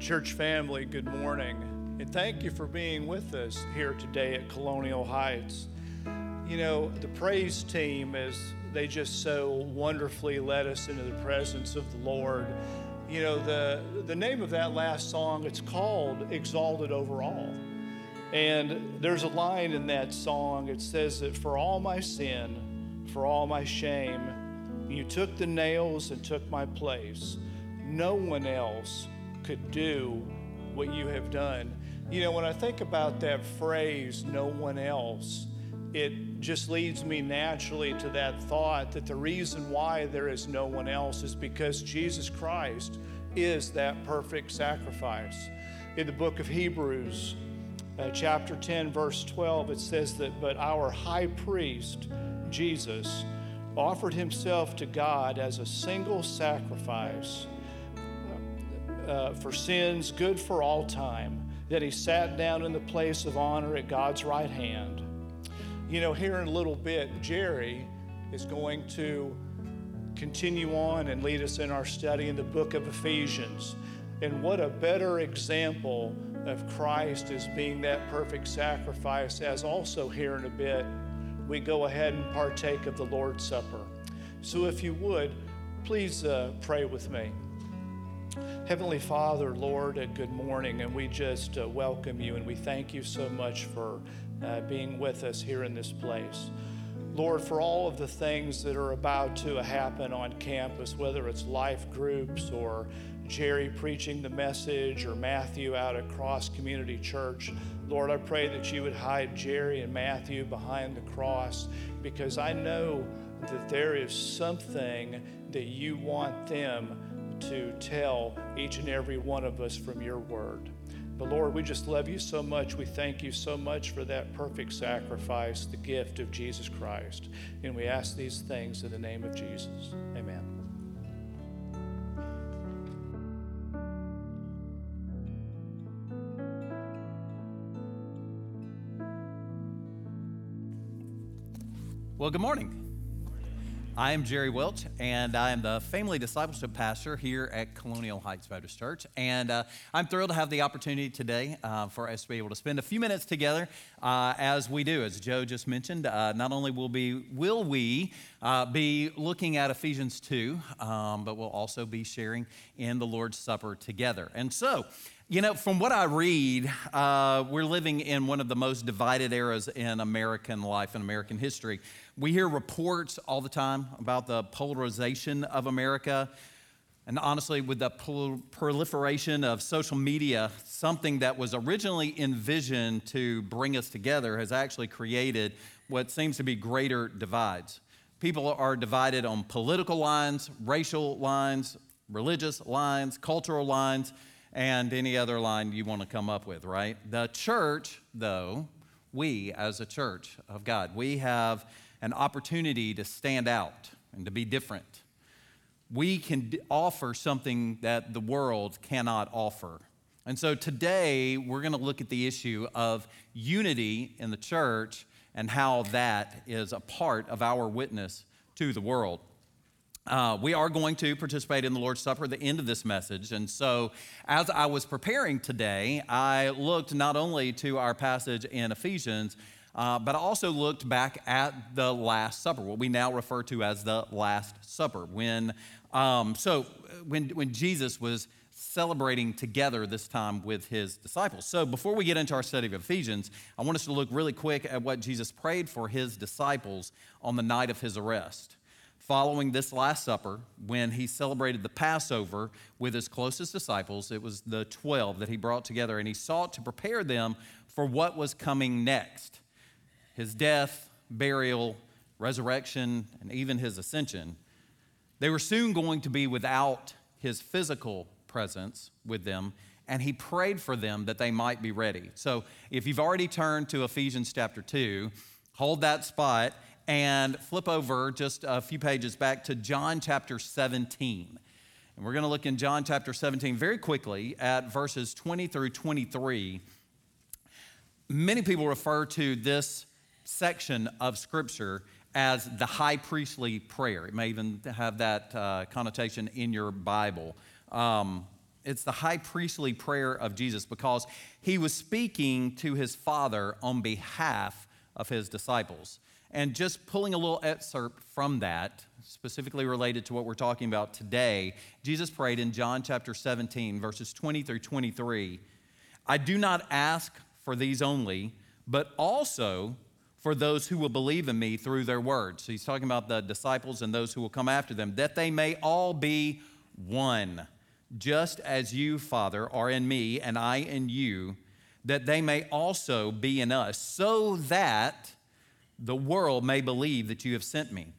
Church family, good morning. And thank you for being with us here today at Colonial Heights. You know, the praise team is they just so wonderfully led us into the presence of the Lord. You know, the the name of that last song, it's called Exalted Over All. And there's a line in that song, it says that for all my sin, for all my shame, you took the nails and took my place. No one else could do what you have done. You know, when I think about that phrase, no one else, it just leads me naturally to that thought that the reason why there is no one else is because Jesus Christ is that perfect sacrifice. In the book of Hebrews, uh, chapter 10, verse 12, it says that, but our high priest, Jesus, offered himself to God as a single sacrifice uh, for sins, good for all time, that he sat down in the place of honor at God's right hand. You know, here in a little bit, Jerry is going to continue on and lead us in our study in the book of Ephesians. And what a better example of Christ as being that perfect sacrifice, as also here in a bit, we go ahead and partake of the Lord's Supper. So if you would, please uh, pray with me. Heavenly Father, Lord, good morning, and we just uh, welcome you and we thank you so much for uh, being with us here in this place. Lord, for all of the things that are about to happen on campus, whether it's life groups or Jerry preaching the message or Matthew out at Cross Community Church, Lord, I pray that you would hide Jerry and Matthew behind the cross because I know that there is something that you want them to tell each and every one of us from your word. But Lord, we just love you so much. We thank you so much for that perfect sacrifice, the gift of Jesus Christ. And we ask these things in the name of Jesus. Amen. Well, good morning. I am Jerry Welch, and I am the family discipleship pastor here at Colonial Heights Baptist Church. And uh, I'm thrilled to have the opportunity today uh, for us to be able to spend a few minutes together uh, as we do. As Joe just mentioned, uh, not only will, be, will we uh, be looking at Ephesians 2, um, but we'll also be sharing in the Lord's Supper together. And so, you know, from what I read, uh, we're living in one of the most divided eras in American life and American history. We hear reports all the time about the polarization of America. And honestly, with the proliferation of social media, something that was originally envisioned to bring us together has actually created what seems to be greater divides. People are divided on political lines, racial lines, religious lines, cultural lines, and any other line you want to come up with, right? The church, though, we as a church of God, we have an opportunity to stand out and to be different. We can offer something that the world cannot offer. And so today we're going to look at the issue of unity in the church and how that is a part of our witness to the world. Uh, we are going to participate in the Lord's Supper at the end of this message. And so, as I was preparing today, I looked not only to our passage in Ephesians, uh, but I also looked back at the Last Supper, what we now refer to as the Last Supper. When, um, so, when, when Jesus was celebrating together this time with his disciples. So, before we get into our study of Ephesians, I want us to look really quick at what Jesus prayed for his disciples on the night of his arrest. Following this Last Supper, when he celebrated the Passover with his closest disciples, it was the 12 that he brought together, and he sought to prepare them for what was coming next his death, burial, resurrection, and even his ascension, they were soon going to be without his physical presence with them, and he prayed for them that they might be ready. So if you've already turned to Ephesians chapter 2, hold that spot and flip over just a few pages back to John chapter 17. And we're going to look in John chapter 17 very quickly at verses 20 through 23. Many people refer to this section of Scripture as the high priestly prayer. It may even have that uh, connotation in your Bible. Um, It's the high priestly prayer of Jesus because he was speaking to his Father on behalf of his disciples. And just pulling a little excerpt from that, specifically related to what we're talking about today, Jesus prayed in John chapter 17, verses 20 through 23 I do not ask for these only, but also for those who will believe in me through their words. So he's talking about the disciples and those who will come after them, that they may all be one, just as you, Father, are in me and I in you, that they may also be in us, so that the world may believe that you have sent me.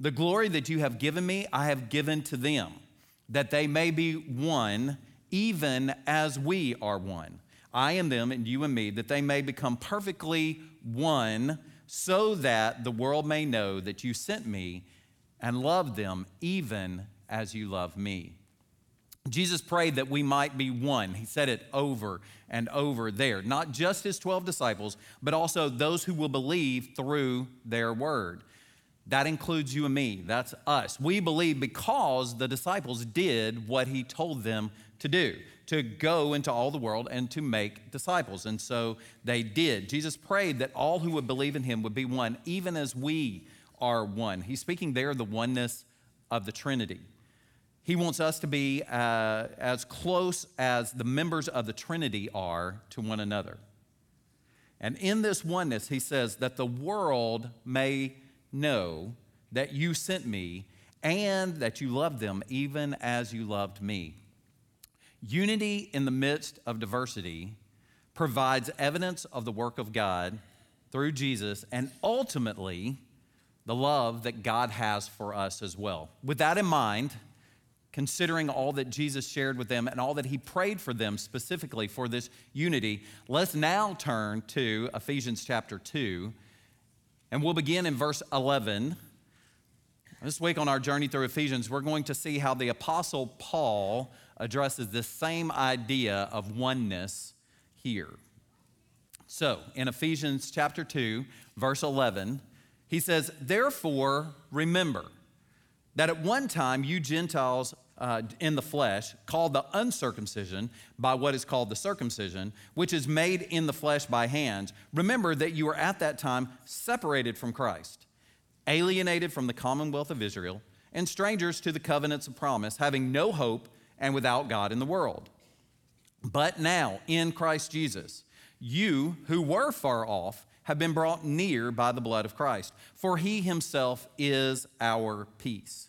The glory that you have given me, I have given to them, that they may be one, even as we are one. I and them, and you and me, that they may become perfectly one, so that the world may know that you sent me and loved them even as you love me. Jesus prayed that we might be one. He said it over and over there. Not just his 12 disciples, but also those who will believe through their word. That includes you and me. That's us. We believe because the disciples did what he told them to do to go into all the world and to make disciples. And so they did. Jesus prayed that all who would believe in him would be one, even as we are one. He's speaking there the oneness of the Trinity. He wants us to be uh, as close as the members of the Trinity are to one another. And in this oneness, he says that the world may know that you sent me and that you loved them even as you loved me. Unity in the midst of diversity provides evidence of the work of God through Jesus and ultimately the love that God has for us as well. With that in mind, considering all that Jesus shared with them and all that he prayed for them specifically for this unity, let's now turn to Ephesians chapter 2. And we'll begin in verse 11. This week on our journey through Ephesians, we're going to see how the Apostle Paul addresses this same idea of oneness here. So, in Ephesians chapter 2, verse 11, he says, Therefore, remember that at one time you Gentiles uh, in the flesh, called the uncircumcision by what is called the circumcision, which is made in the flesh by hands, remember that you were at that time separated from Christ, alienated from the commonwealth of Israel, and strangers to the covenants of promise, having no hope and without God in the world. But now, in Christ Jesus, you who were far off have been brought near by the blood of Christ, for he himself is our peace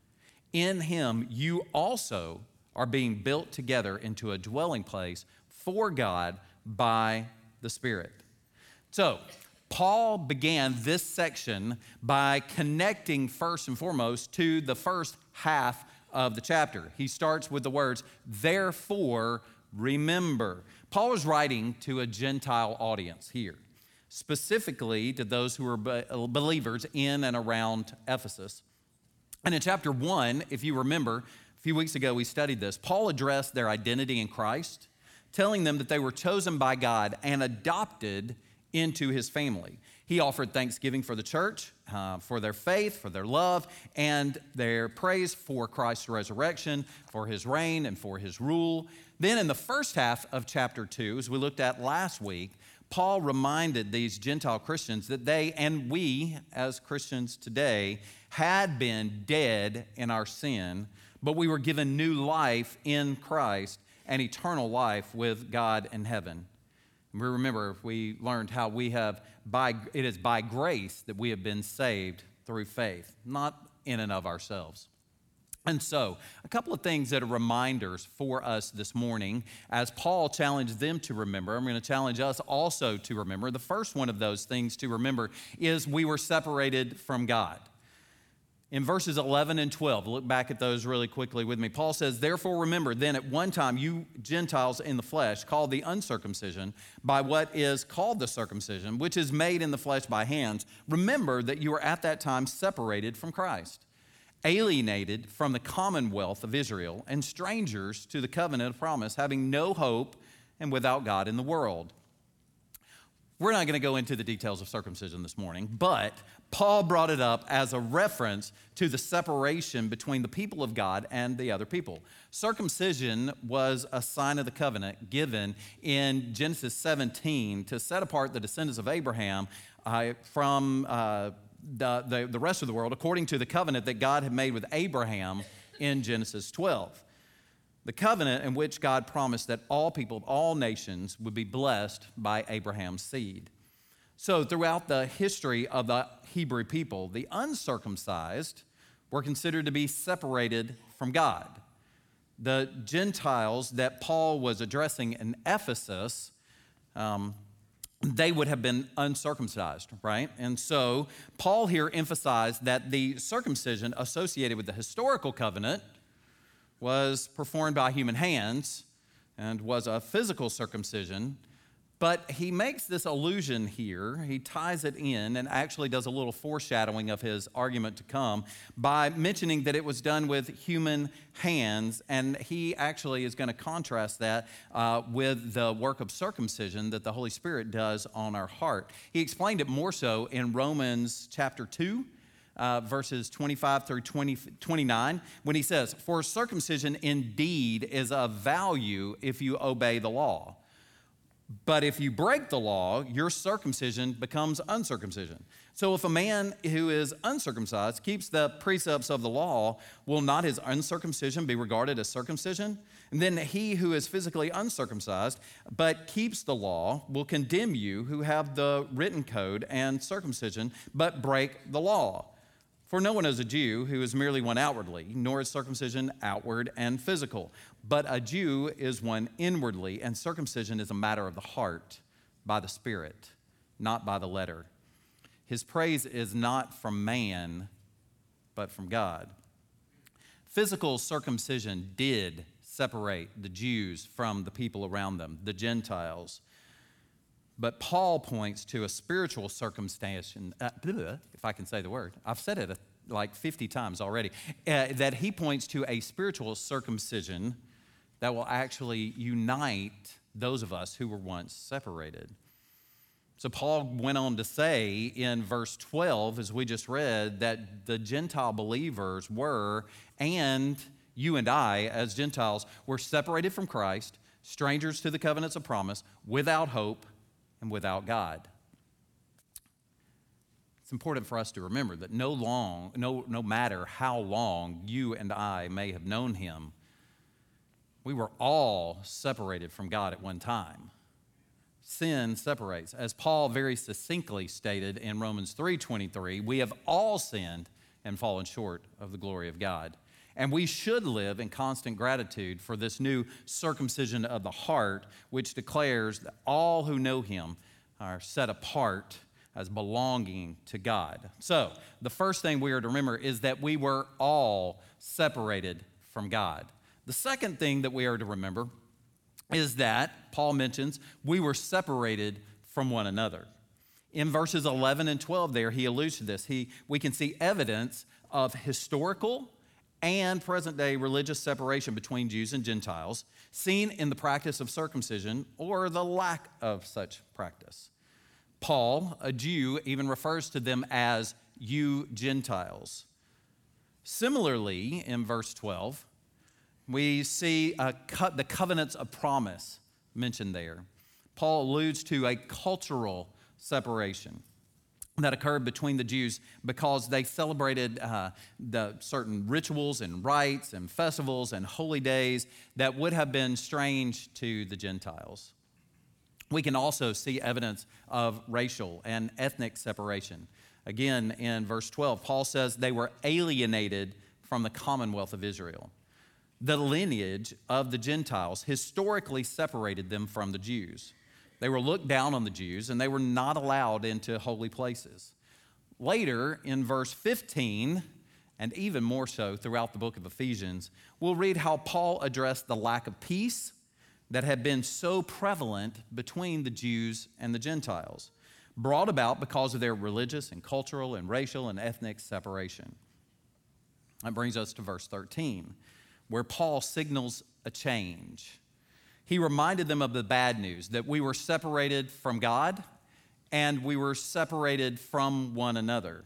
In him, you also are being built together into a dwelling place for God by the Spirit. So, Paul began this section by connecting first and foremost to the first half of the chapter. He starts with the words, therefore, remember. Paul is writing to a Gentile audience here, specifically to those who are believers in and around Ephesus. And in chapter one, if you remember, a few weeks ago we studied this, Paul addressed their identity in Christ, telling them that they were chosen by God and adopted into his family. He offered thanksgiving for the church, uh, for their faith, for their love, and their praise for Christ's resurrection, for his reign, and for his rule. Then, in the first half of chapter 2, as we looked at last week, Paul reminded these Gentile Christians that they and we, as Christians today, had been dead in our sin, but we were given new life in Christ and eternal life with God in heaven. We remember we learned how we have by it is by grace that we have been saved through faith, not in and of ourselves. And so, a couple of things that are reminders for us this morning as Paul challenged them to remember. I'm going to challenge us also to remember. The first one of those things to remember is we were separated from God. In verses 11 and 12, look back at those really quickly with me. Paul says, Therefore, remember, then at one time you Gentiles in the flesh, called the uncircumcision by what is called the circumcision, which is made in the flesh by hands, remember that you were at that time separated from Christ alienated from the commonwealth of Israel, and strangers to the covenant of promise, having no hope and without God in the world. We're not going to go into the details of circumcision this morning, but Paul brought it up as a reference to the separation between the people of God and the other people. Circumcision was a sign of the covenant given in Genesis 17 to set apart the descendants of Abraham uh, from. Uh, the, the, the rest of the world according to the covenant that God had made with Abraham in Genesis 12. The covenant in which God promised that all people of all nations would be blessed by Abraham's seed. So, throughout the history of the Hebrew people, the uncircumcised were considered to be separated from God. The Gentiles that Paul was addressing in Ephesus um, they would have been uncircumcised, right? And so Paul here emphasized that the circumcision associated with the historical covenant was performed by human hands and was a physical circumcision but he makes this allusion here, he ties it in, and actually does a little foreshadowing of his argument to come by mentioning that it was done with human hands. And he actually is going to contrast that uh, with the work of circumcision that the Holy Spirit does on our heart. He explained it more so in Romans chapter 2. Uh, verses 25 through 20, 29, when he says, For circumcision indeed is of value if you obey the law but if you break the law, your circumcision becomes uncircumcision. So if a man who is uncircumcised keeps the precepts of the law, will not his uncircumcision be regarded as circumcision? And then he who is physically uncircumcised but keeps the law will condemn you who have the written code and circumcision but break the law. For no one is a Jew who is merely one outwardly, nor is circumcision outward and physical. But a Jew is one inwardly, and circumcision is a matter of the heart by the Spirit, not by the letter. His praise is not from man, but from God. Physical circumcision did separate the Jews from the people around them, the Gentiles. But Paul points to a spiritual circumcision, uh, if I can say the word. I've said it like 50 times already. Uh, that he points to a spiritual circumcision that will actually unite those of us who were once separated. So, Paul went on to say in verse 12, as we just read, that the Gentile believers were, and you and I, as Gentiles, were separated from Christ, strangers to the covenants of promise, without hope and without God. It's important for us to remember that no long, no, no matter how long you and I may have known him, we were all separated from God at one time. Sin separates. As Paul very succinctly stated in Romans 3:23, we have all sinned and fallen short of the glory of God. And we should live in constant gratitude for this new circumcision of the heart, which declares that all who know him are set apart as belonging to God. So, the first thing we are to remember is that we were all separated from God. The second thing that we are to remember is that, Paul mentions, we were separated from one another. In verses 11 and 12, there, he alludes to this. He, we can see evidence of historical and present day religious separation between Jews and Gentiles, seen in the practice of circumcision or the lack of such practice. Paul, a Jew, even refers to them as you Gentiles. Similarly, in verse 12, we see co- the covenants of promise mentioned there. Paul alludes to a cultural separation that occurred between the Jews because they celebrated uh, the certain rituals and rites and festivals and holy days that would have been strange to the Gentiles. we can also see evidence of racial and ethnic separation. Again, in verse 12, Paul says they were alienated from the commonwealth of Israel. The lineage of the Gentiles historically separated them from the Jews. They were looked down on the Jews and they were not allowed into holy places. Later, in verse 15, and even more so throughout the book of Ephesians, we'll read how Paul addressed the lack of peace that had been so prevalent between the Jews and the Gentiles, brought about because of their religious and cultural and racial and ethnic separation. That brings us to verse 13, where Paul signals a change. He reminded them of the bad news that we were separated from God and we were separated from one another.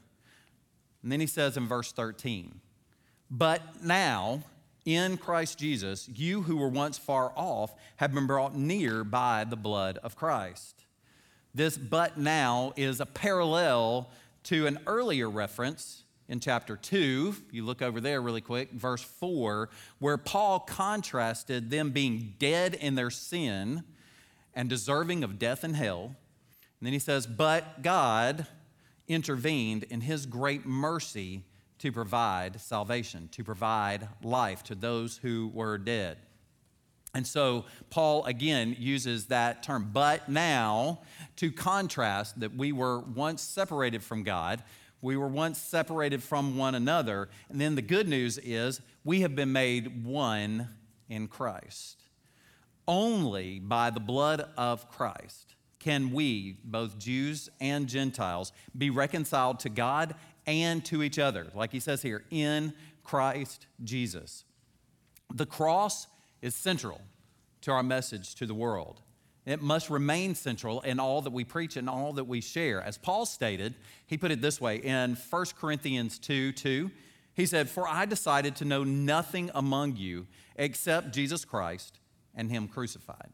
And then he says in verse 13, But now, in Christ Jesus, you who were once far off have been brought near by the blood of Christ. This but now is a parallel to an earlier reference in chapter 2. You look over there really quick, verse 4, where Paul contrasted them being dead in their sin and deserving of death and hell. And then he says, But God intervened in his great mercy to provide salvation, to provide life to those who were dead. And so Paul again uses that term, but now, to contrast that we were once separated from God, we were once separated from one another. And then the good news is we have been made one in Christ. Only by the blood of Christ can we, both Jews and Gentiles, be reconciled to God and to each other, like he says here, in Christ Jesus. The cross is central to our message to the world. It must remain central in all that we preach and all that we share. As Paul stated, he put it this way in 1 Corinthians 2 2. He said, For I decided to know nothing among you except Jesus Christ and Him crucified.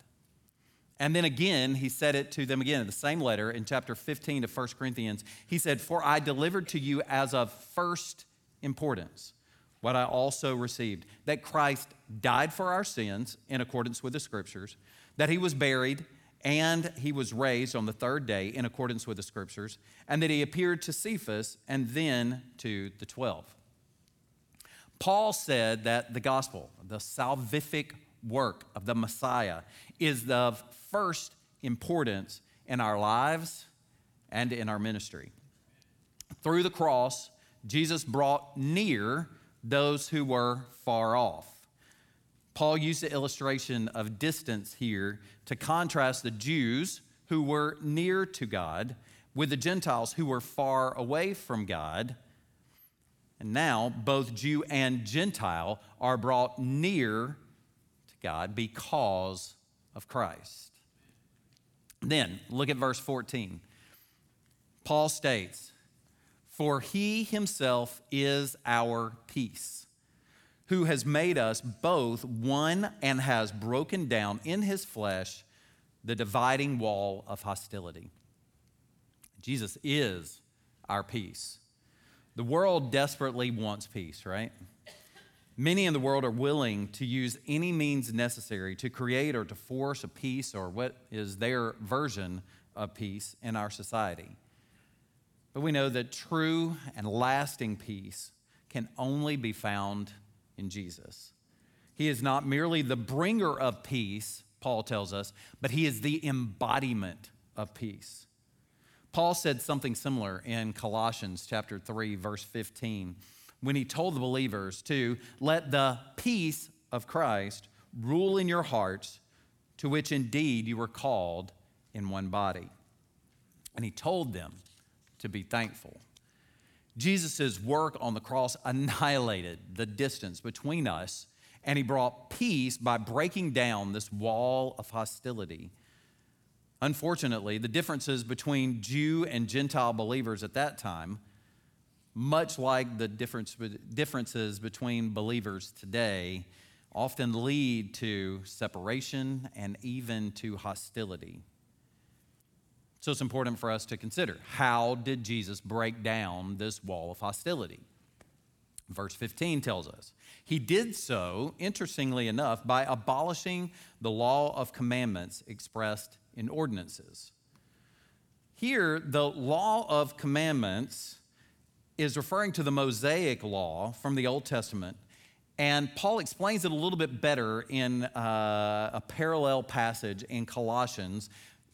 And then again, he said it to them again in the same letter in chapter 15 of 1 Corinthians. He said, For I delivered to you as of first importance what I also received that Christ died for our sins in accordance with the scriptures that he was buried and he was raised on the third day in accordance with the scriptures, and that he appeared to Cephas and then to the 12. Paul said that the gospel, the salvific work of the Messiah, is of first importance in our lives and in our ministry. Through the cross, Jesus brought near those who were far off. Paul used the illustration of distance here to contrast the Jews who were near to God with the Gentiles who were far away from God. And now both Jew and Gentile are brought near to God because of Christ. Then look at verse 14. Paul states, For he himself is our peace who has made us both one and has broken down in his flesh the dividing wall of hostility. Jesus is our peace. The world desperately wants peace, right? Many in the world are willing to use any means necessary to create or to force a peace or what is their version of peace in our society. But we know that true and lasting peace can only be found in Jesus. He is not merely the bringer of peace, Paul tells us, but he is the embodiment of peace. Paul said something similar in Colossians chapter 3 verse 15 when he told the believers to let the peace of Christ rule in your hearts to which indeed you were called in one body. And he told them to be thankful. Jesus' work on the cross annihilated the distance between us, and he brought peace by breaking down this wall of hostility. Unfortunately, the differences between Jew and Gentile believers at that time, much like the difference, differences between believers today, often lead to separation and even to hostility. So it's important for us to consider how did Jesus break down this wall of hostility? Verse 15 tells us he did so, interestingly enough, by abolishing the law of commandments expressed in ordinances. Here, the law of commandments is referring to the Mosaic law from the Old Testament. And Paul explains it a little bit better in uh, a parallel passage in Colossians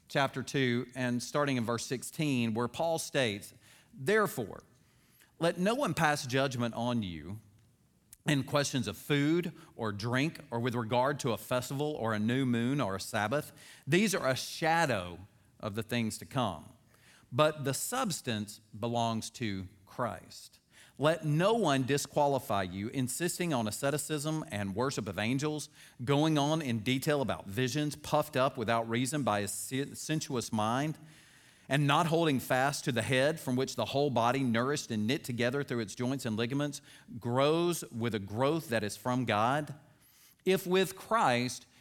chapter 2 and starting in verse 16, where Paul states, Therefore, let no one pass judgment on you in questions of food or drink or with regard to a festival or a new moon or a Sabbath. These are a shadow of the things to come, but the substance belongs to Christ. Let no one disqualify you, insisting on asceticism and worship of angels, going on in detail about visions, puffed up without reason by a sensuous mind and not holding fast to the head, from which the whole body, nourished and knit together through its joints and ligaments, grows with a growth that is from God? If with Christ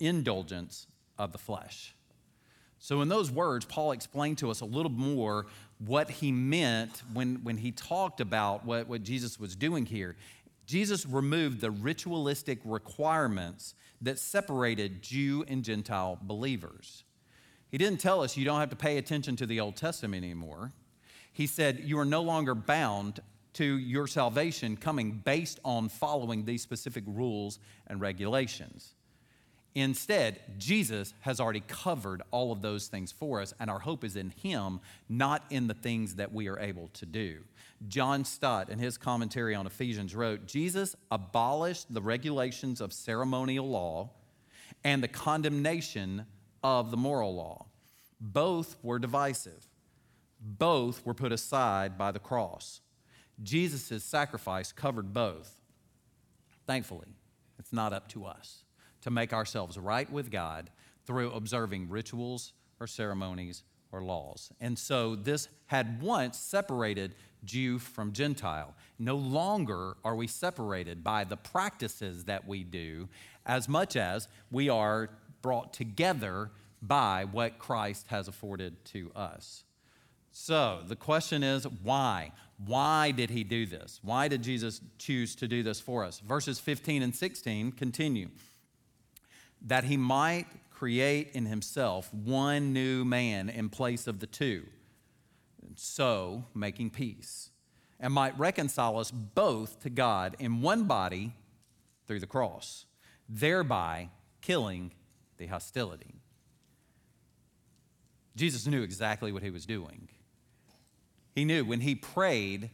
indulgence of the flesh. So, in those words, Paul explained to us a little more what he meant when, when he talked about what, what Jesus was doing here. Jesus removed the ritualistic requirements that separated Jew and Gentile believers. He didn't tell us you don't have to pay attention to the Old Testament anymore. He said you are no longer bound to your salvation coming based on following these specific rules and regulations. Instead, Jesus has already covered all of those things for us, and our hope is in Him, not in the things that we are able to do. John Stott, in his commentary on Ephesians, wrote Jesus abolished the regulations of ceremonial law and the condemnation of the moral law. Both were divisive, both were put aside by the cross. Jesus' sacrifice covered both. Thankfully, it's not up to us to make ourselves right with God through observing rituals or ceremonies or laws. And so this had once separated Jew from Gentile. No longer are we separated by the practices that we do as much as we are brought together by what Christ has afforded to us. So the question is why? Why did he do this? Why did Jesus choose to do this for us? Verses 15 and 16 continue that he might create in himself one new man in place of the two, so making peace, and might reconcile us both to God in one body through the cross, thereby killing the hostility. Jesus knew exactly what he was doing. He knew when he prayed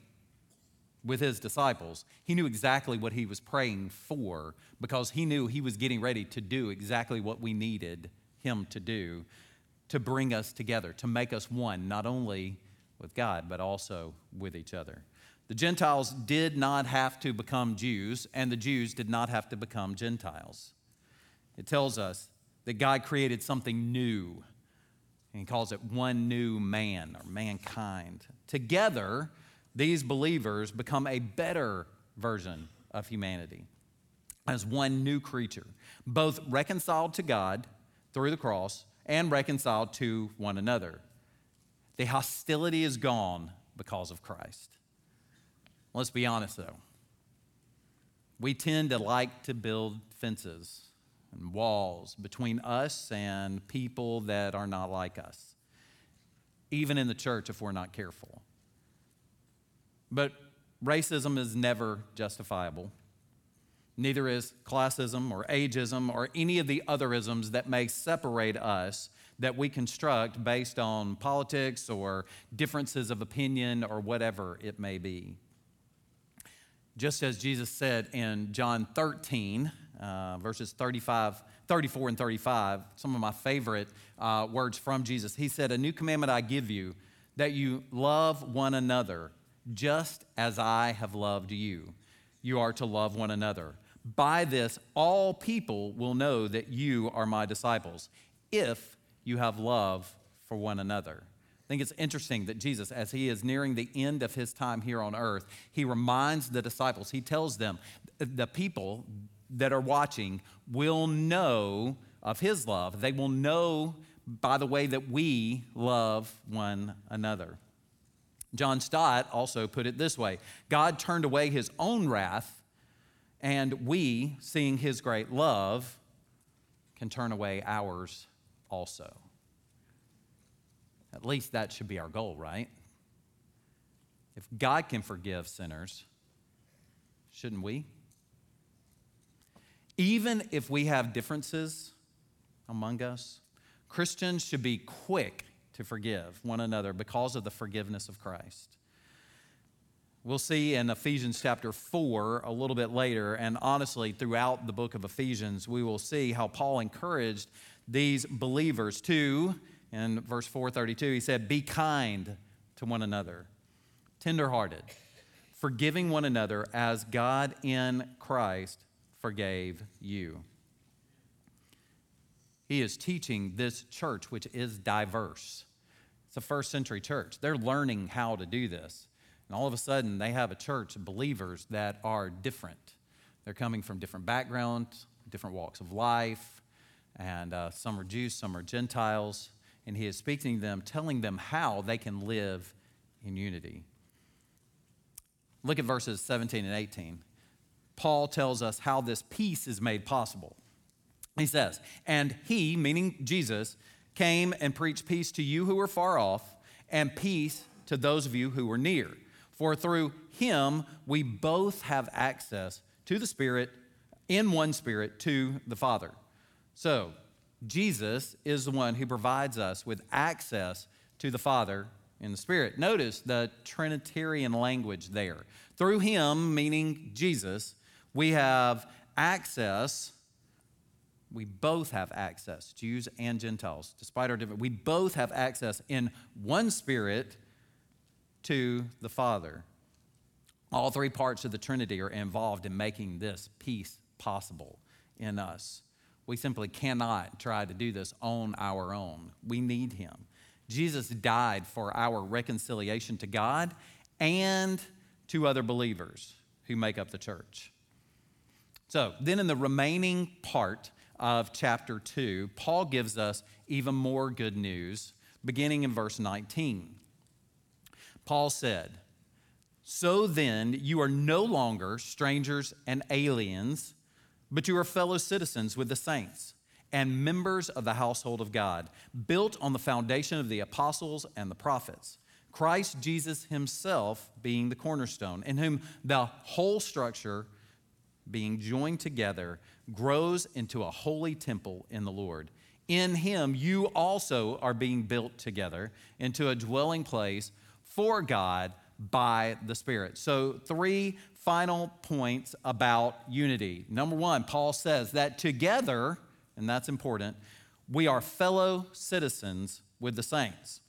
with his disciples, he knew exactly what he was praying for because he knew he was getting ready to do exactly what we needed him to do to bring us together, to make us one, not only with God, but also with each other. The Gentiles did not have to become Jews, and the Jews did not have to become Gentiles. It tells us that God created something new, and He calls it one new man or mankind. Together, these believers become a better version of humanity as one new creature, both reconciled to God through the cross and reconciled to one another. The hostility is gone because of Christ. Let's be honest though. We tend to like to build fences and walls between us and people that are not like us, even in the church if we're not careful. But racism is never justifiable. Neither is classism or ageism or any of the otherisms that may separate us that we construct based on politics or differences of opinion or whatever it may be. Just as Jesus said in John 13, uh, verses 35, 34 and 35, some of my favorite uh, words from Jesus. He said, A new commandment I give you, that you love one another just as I have loved you. you are to love one another. By this, all people will know that you are my disciples, if you have love for one another. I think it's interesting that Jesus, as he is nearing the end of his time here on earth, he reminds the disciples, he tells them, the people that are watching will know of his love. They will know by the way that we love one another. John Stott also put it this way God turned away his own wrath, and we, seeing his great love, can turn away ours also. At least that should be our goal, right? If God can forgive sinners, shouldn't we? Even if we have differences among us, Christians should be quick to forgive one another because of the forgiveness of Christ. We'll see in Ephesians chapter 4 a little bit later, and honestly, throughout the book of Ephesians, we will see how Paul encouraged these believers to, in verse 432, he said, Be kind to one another, tenderhearted, forgiving one another as God in Christ forgave you. He is teaching this church, which is diverse. It's a first century church. They're learning how to do this. And all of a sudden, they have a church of believers that are different. They're coming from different backgrounds, different walks of life, and uh, some are Jews, some are Gentiles. And he is speaking to them, telling them how they can live in unity. Look at verses 17 and 18. Paul tells us how this peace is made possible. He says, And he, meaning Jesus, came and preached peace to you who were far off, and peace to those of you who were near. For through him we both have access to the Spirit, in one Spirit, to the Father. So, Jesus is the one who provides us with access to the Father in the Spirit. Notice the Trinitarian language there. Through him, meaning Jesus, we have access we both have access, Jews and Gentiles, despite our different. We both have access in one spirit to the Father. All three parts of the Trinity are involved in making this peace possible in us. We simply cannot try to do this on our own. We need Him. Jesus died for our reconciliation to God and to other believers who make up the church. So, then in the remaining part, of chapter 2, Paul gives us even more good news, beginning in verse 19. Paul said, So then, you are no longer strangers and aliens, but you are fellow citizens with the saints and members of the household of God, built on the foundation of the apostles and the prophets. Christ Jesus himself being the cornerstone, in whom the whole structure being joined together grows into a holy temple in the Lord. In him, you also are being built together into a dwelling place for God by the Spirit. So, three final points about unity. Number one, Paul says that together, and that's important, we are fellow citizens with the saints.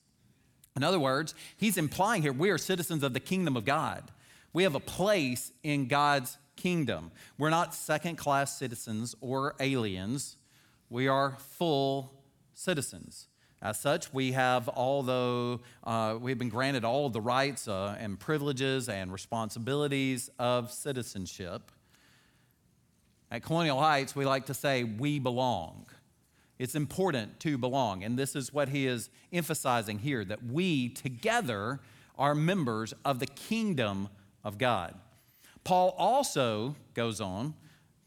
In other words, he's implying here we are citizens of the kingdom of God. We have a place in God's kingdom. We're not second class citizens or aliens, we are full citizens. As such, we have, although uh, we've been granted all the rights uh, and privileges and responsibilities of citizenship. At Colonial Heights, we like to say we belong. It's important to belong. And this is what he is emphasizing here that we together are members of the kingdom of God. Paul also goes on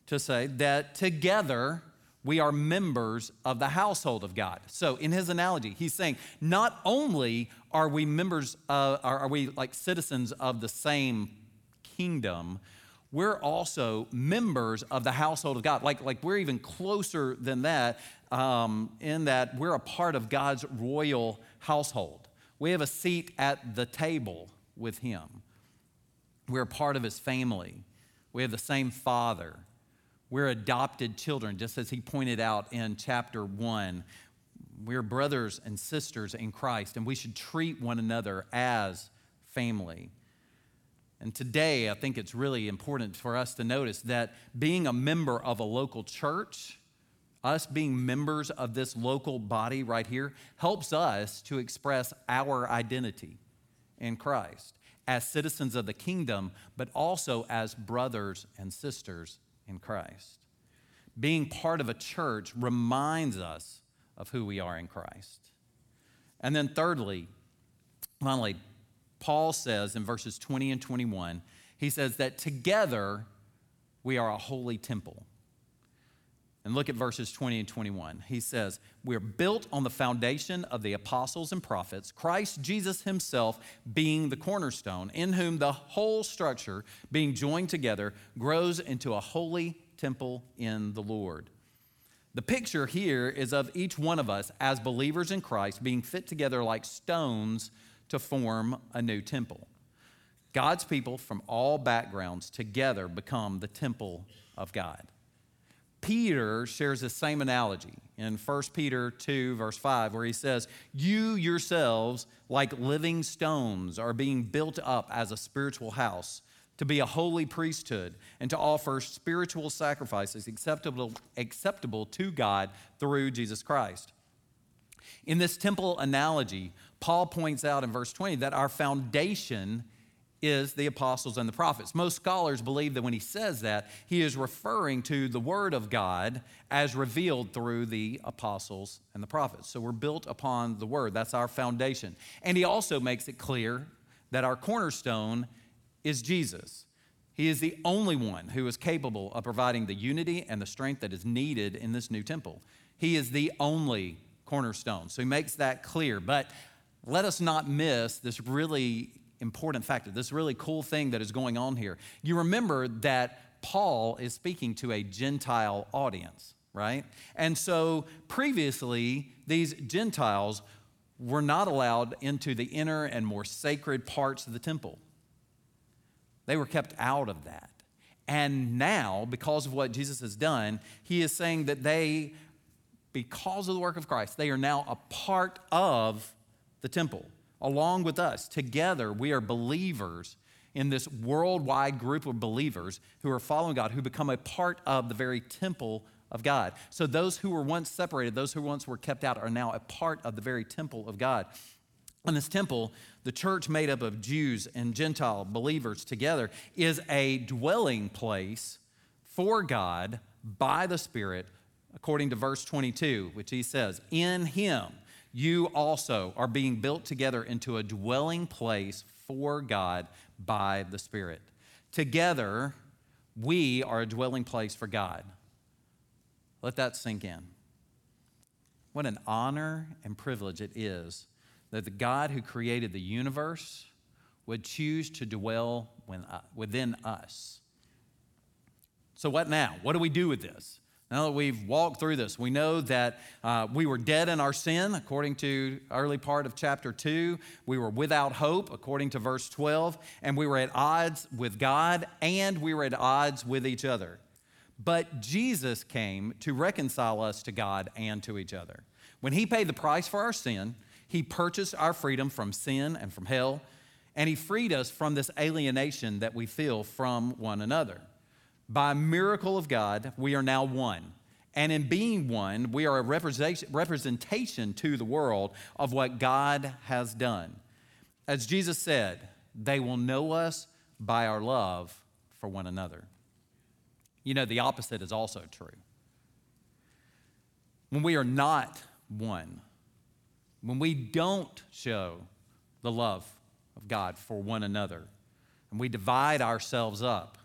to say that together we are members of the household of God. So, in his analogy, he's saying not only are we members, are, are we like citizens of the same kingdom, we're also members of the household of God. Like, like we're even closer than that, um, in that we're a part of God's royal household. We have a seat at the table with Him. We're a part of his family. We have the same father. We're adopted children, just as he pointed out in chapter one. We're brothers and sisters in Christ, and we should treat one another as family. And today, I think it's really important for us to notice that being a member of a local church, us being members of this local body right here, helps us to express our identity in Christ as citizens of the kingdom, but also as brothers and sisters in Christ. Being part of a church reminds us of who we are in Christ. And then, thirdly, finally, Paul says in verses 20 and 21, he says that together we are a holy temple. And look at verses 20 and 21. He says, We're built on the foundation of the apostles and prophets, Christ Jesus himself being the cornerstone, in whom the whole structure, being joined together, grows into a holy temple in the Lord. The picture here is of each one of us as believers in Christ being fit together like stones to form a new temple. God's people from all backgrounds together become the temple of God. Peter shares the same analogy in 1 Peter 2, verse 5, where he says, You yourselves, like living stones, are being built up as a spiritual house to be a holy priesthood and to offer spiritual sacrifices acceptable, acceptable to God through Jesus Christ. In this temple analogy, Paul points out in verse 20 that our foundation is the apostles and the prophets. Most scholars believe that when he says that, he is referring to the word of God as revealed through the apostles and the prophets. So we're built upon the word, that's our foundation. And he also makes it clear that our cornerstone is Jesus. He is the only one who is capable of providing the unity and the strength that is needed in this new temple. He is the only cornerstone. So he makes that clear. But let us not miss this really important factor, this really cool thing that is going on here. You remember that Paul is speaking to a Gentile audience, right? And so previously, these Gentiles were not allowed into the inner and more sacred parts of the temple. They were kept out of that. And now, because of what Jesus has done, he is saying that they, because of the work of Christ, they are now a part of the temple, along with us. Together, we are believers in this worldwide group of believers who are following God, who become a part of the very temple of God. So those who were once separated, those who once were kept out, are now a part of the very temple of God. In this temple, the church made up of Jews and Gentile believers together is a dwelling place for God by the Spirit, according to verse 22, which he says, In him you also are being built together into a dwelling place for God by the Spirit. Together, we are a dwelling place for God. Let that sink in. What an honor and privilege it is that the God who created the universe would choose to dwell uh, within us. So, what now? What do we do with this? Now that we've walked through this, we know that uh, we were dead in our sin, according to early part of chapter 2. We were without hope, according to verse 12. And we were at odds with God and we were at odds with each other. But Jesus came to reconcile us to God and to each other. When he paid the price for our sin, he purchased our freedom from sin and from hell, and he freed us from this alienation that we feel from one another. By miracle of God, we are now one. And in being one, we are a representation to the world of what God has done. As Jesus said, they will know us by our love for one another. You know, the opposite is also true. When we are not one, when we don't show the love of God for one another, and we divide ourselves up,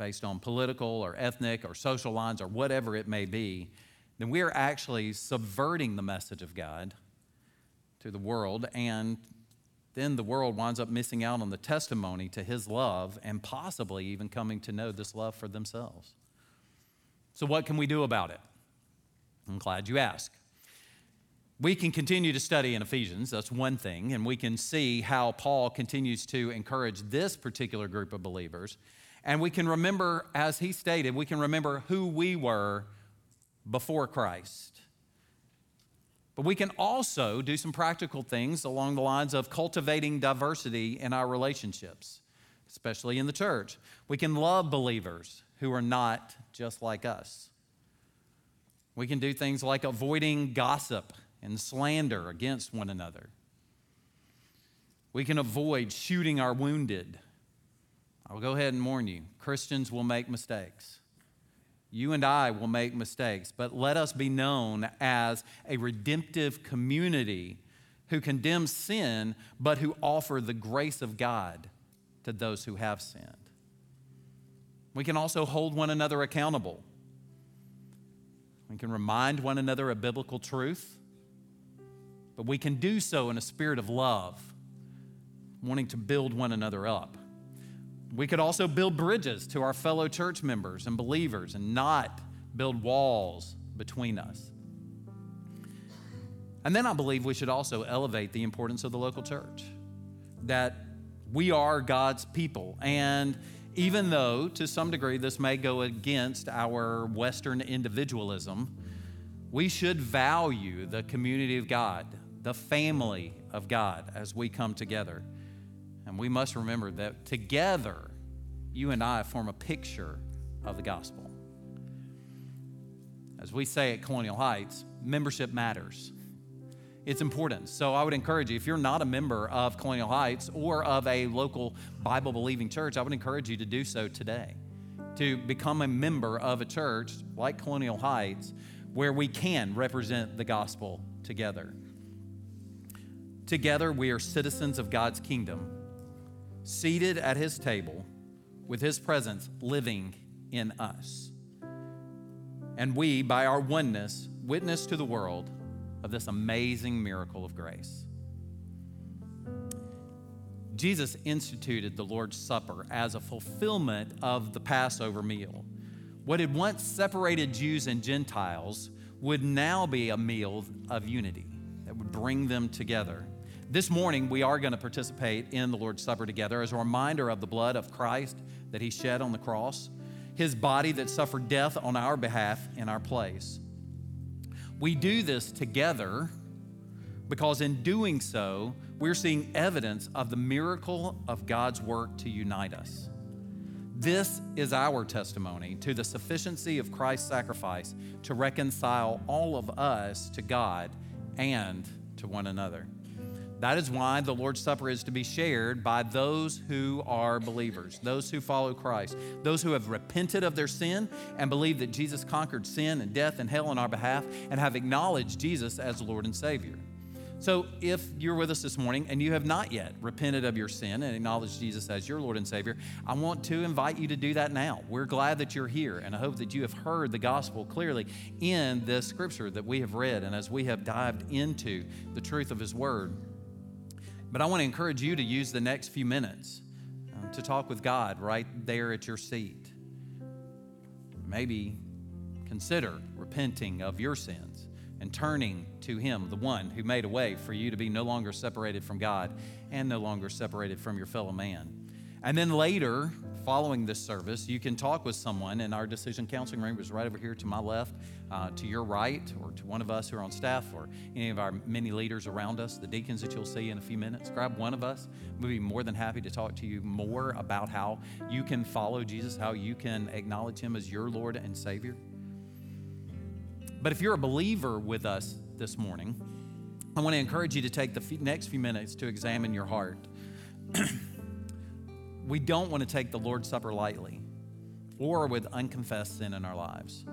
based on political or ethnic or social lines or whatever it may be, then we are actually subverting the message of God to the world, and then the world winds up missing out on the testimony to His love and possibly even coming to know this love for themselves. So, what can we do about it? I'm glad you asked. We can continue to study in Ephesians, that's one thing, and we can see how Paul continues to encourage this particular group of believers. And we can remember, as he stated, we can remember who we were before Christ. But we can also do some practical things along the lines of cultivating diversity in our relationships. especially in the church. We can love believers who are not just like us. We can do things like avoiding gossip and slander against one another. We can avoid shooting our wounded. I'll go ahead and warn you Christians will make mistakes. You and I will make mistakes, but let us be known as a redemptive community who condemn sin, but who offer the grace of God to those who have sinned. We can also hold one another accountable. We can remind one another of biblical truth, but we can do so in a spirit of love, wanting to build one another up. We could also build bridges to our fellow church members and believers and not build walls between us. And then I believe we should also elevate the importance of the local church. That we are God's people. And even though to some degree this may go against our Western individualism, we should value the community of God, the family of God as we come together. And we must remember that together, you and I form a picture of the gospel. As we say at Colonial Heights, membership matters it's important. So I would encourage you, if you're not a member of Colonial Heights or of a local Bible believing church, I would encourage you to do so today. To become a member of a church like Colonial Heights where we can represent the gospel together. Together, we are citizens of God's kingdom, seated at his table with his presence living in us. And we, by our oneness, witness to the world of this amazing miracle of grace. Jesus instituted the Lord's Supper as a fulfillment of the Passover meal. What had once separated Jews and Gentiles would now be a meal of unity that would bring them together. This morning, we are going to participate in the Lord's Supper together as a reminder of the blood of Christ that He shed on the cross, His body that suffered death on our behalf in our place. We do this together because in doing so, we're seeing evidence of the miracle of God's work to unite us. This is our testimony to the sufficiency of Christ's sacrifice to reconcile all of us to God and to one another. That is why the Lord's Supper is to be shared by those who are believers, those who follow Christ, those who have repented of their sin and believe that Jesus conquered sin and death and hell on our behalf and have acknowledged Jesus as Lord and Savior. So, if you're with us this morning and you have not yet repented of your sin and acknowledged Jesus as your Lord and Savior, I want to invite you to do that now. We're glad that you're here, and I hope that you have heard the gospel clearly in this scripture that we have read and as we have dived into the truth of His Word. But I want to encourage you to use the next few minutes um, to talk with God right there at your seat. Maybe consider repenting of your sins and turning to Him, the one who made a way for you to be no longer separated from God and no longer separated from your fellow man. And then later, following this service, you can talk with someone in our decision counseling room, is right over here to my left, uh, to your right, or to one of us who are on staff, or any of our many leaders around us, the deacons that you'll see in a few minutes. Grab one of us. We'll be more than happy to talk to you more about how you can follow Jesus, how you can acknowledge Him as your Lord and Savior. But if you're a believer with us this morning, I want to encourage you to take the next few minutes to examine your heart. we don't want to take the Lord's Supper lightly or with unconfessed sin in our lives.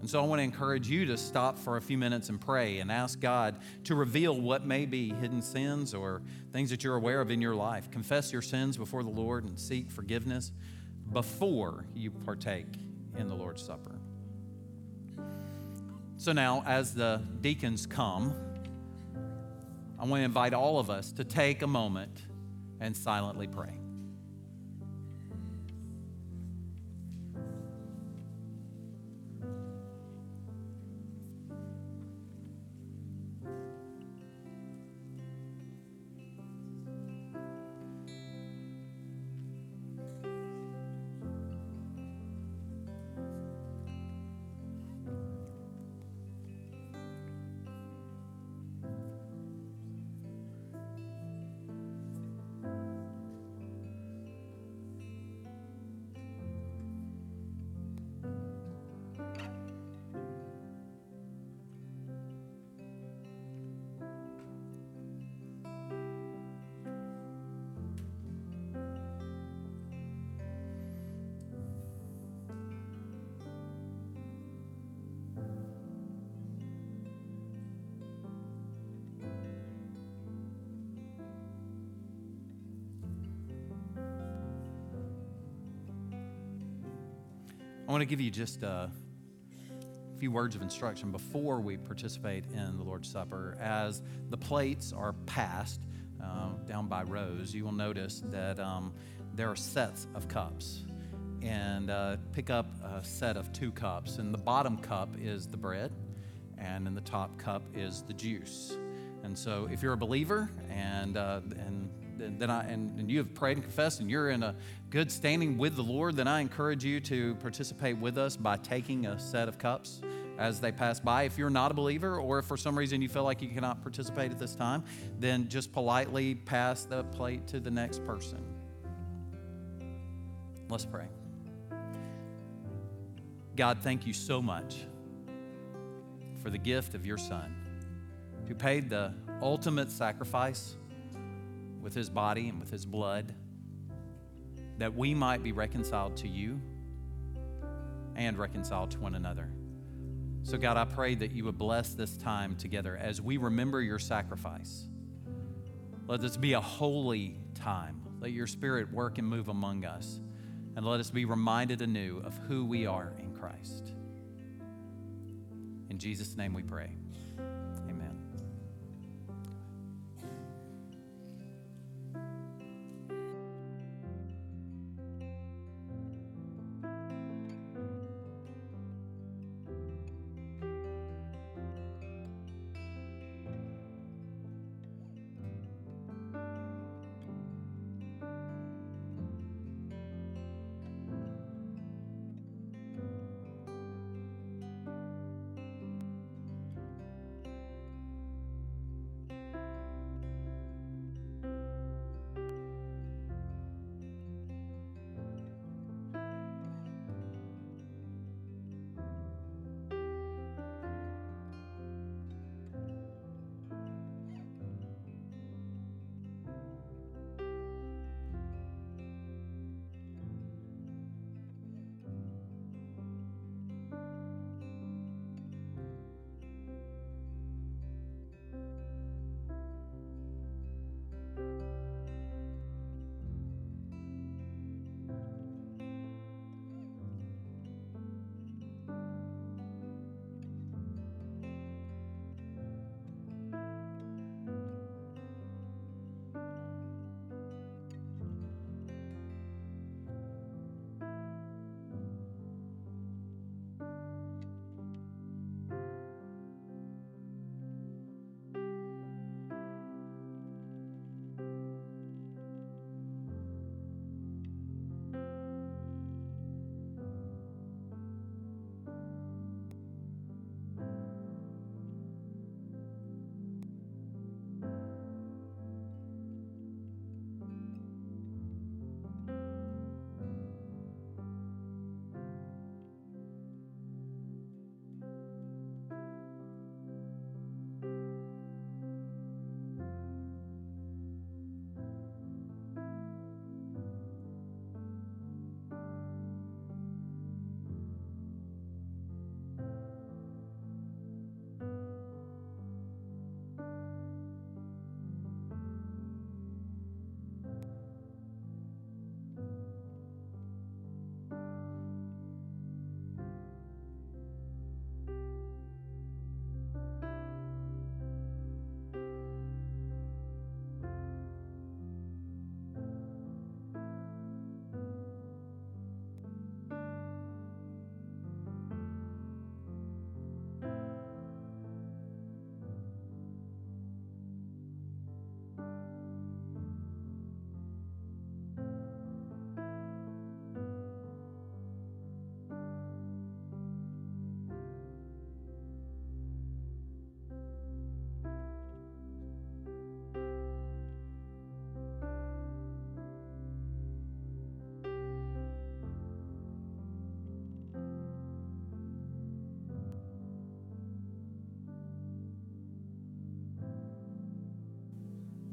And so I want to encourage you to stop for a few minutes and pray and ask God to reveal what may be hidden sins or things that you're aware of in your life. Confess your sins before the Lord and seek forgiveness before you partake in the Lord's Supper. So now, as the deacons come, I want to invite all of us to take a moment and silently pray. Want to give you just a few words of instruction before we participate in the Lord's Supper. As the plates are passed uh, down by rows, you will notice that um, there are sets of cups. And uh, pick up a set of two cups. And the bottom cup is the bread, and in the top cup is the juice. And so, if you're a believer and, uh, and then I, and, and you have prayed and confessed and you're in a good standing with the Lord, then I encourage you to participate with us by taking a set of cups as they pass by. If you're not a believer, or if for some reason you feel like you cannot participate at this time, then just politely pass the plate to the next person. Let's pray. God, thank you so much for the gift of your Son who paid the ultimate sacrifice with his body and with his blood that we might be reconciled to you and reconciled to one another. So, God, I pray that you would bless this time together as we remember your sacrifice. Let this be a holy time. Let your spirit work and move among us. And let us be reminded anew of who we are in Christ. In Jesus' name we pray.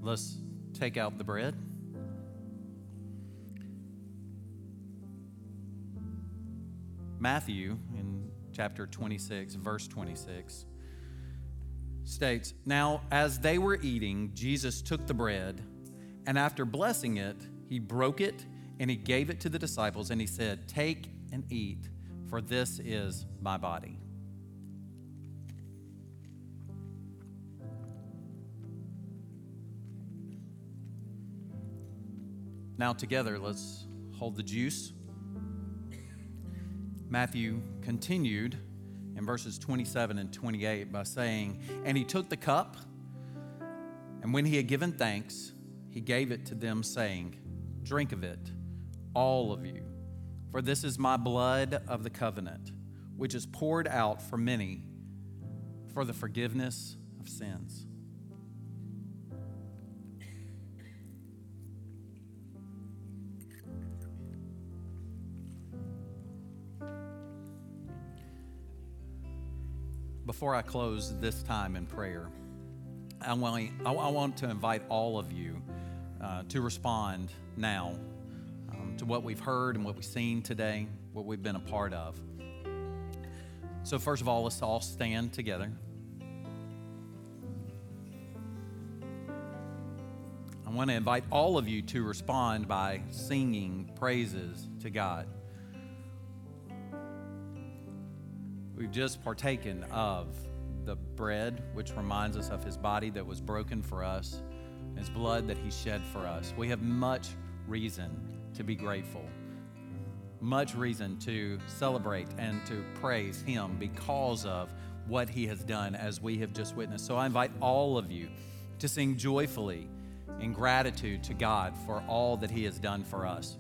Let's take out the bread. Matthew in chapter 26, verse 26, states Now, as they were eating, Jesus took the bread, and after blessing it, he broke it and he gave it to the disciples, and he said, Take and eat, for this is my body. Now, together, let's hold the juice. Matthew continued in verses 27 and 28 by saying, And he took the cup, and when he had given thanks, he gave it to them, saying, Drink of it, all of you, for this is my blood of the covenant, which is poured out for many for the forgiveness of sins. Before I close this time in prayer, I want, I want to invite all of you uh, to respond now um, to what we've heard and what we've seen today, what we've been a part of. So, first of all, let's all stand together. I want to invite all of you to respond by singing praises to God. Just partaken of the bread, which reminds us of his body that was broken for us, his blood that he shed for us. We have much reason to be grateful, much reason to celebrate and to praise him because of what he has done as we have just witnessed. So I invite all of you to sing joyfully in gratitude to God for all that he has done for us.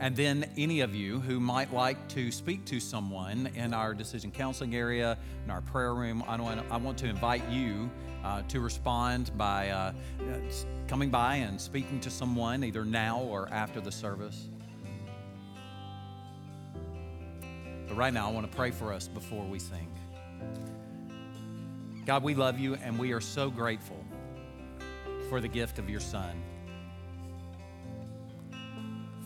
And then, any of you who might like to speak to someone in our decision counseling area, in our prayer room, I want, I want to invite you uh, to respond by uh, coming by and speaking to someone either now or after the service. But right now, I want to pray for us before we sing. God, we love you and we are so grateful for the gift of your Son.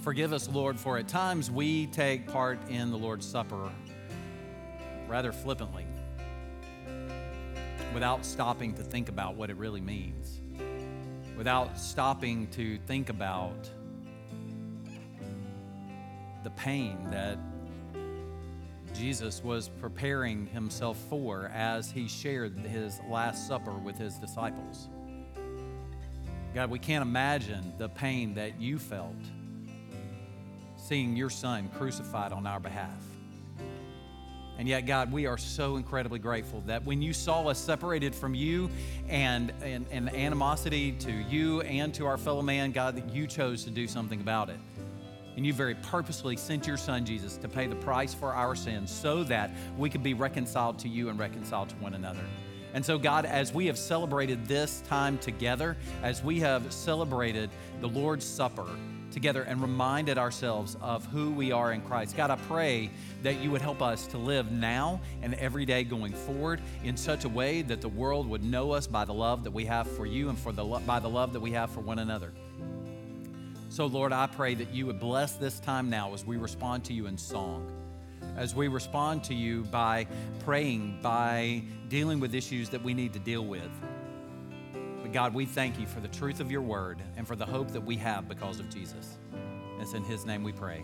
Forgive us, Lord, for at times we take part in the Lord's Supper rather flippantly without stopping to think about what it really means, without stopping to think about the pain that Jesus was preparing himself for as he shared his Last Supper with his disciples. God, we can't imagine the pain that you felt seeing your son crucified on our behalf. And yet, God, we are so incredibly grateful that when you saw us separated from you and, and, and animosity to you and to our fellow man, God, that you chose to do something about it. And you very purposely sent your son, Jesus, to pay the price for our sins so that we could be reconciled to you and reconciled to one another. And so, God, as we have celebrated this time together, as we have celebrated the Lord's Supper, together and reminded ourselves of who we are in Christ. God, I pray that you would help us to live now and every day going forward in such a way that the world would know us by the love that we have for you and for the by the love that we have for one another. So, Lord, I pray that you would bless this time now as we respond to you in song, as we respond to you by praying, by dealing with issues that we need to deal with. God, we thank you for the truth of your word and for the hope that we have because of Jesus. It's in his name we pray.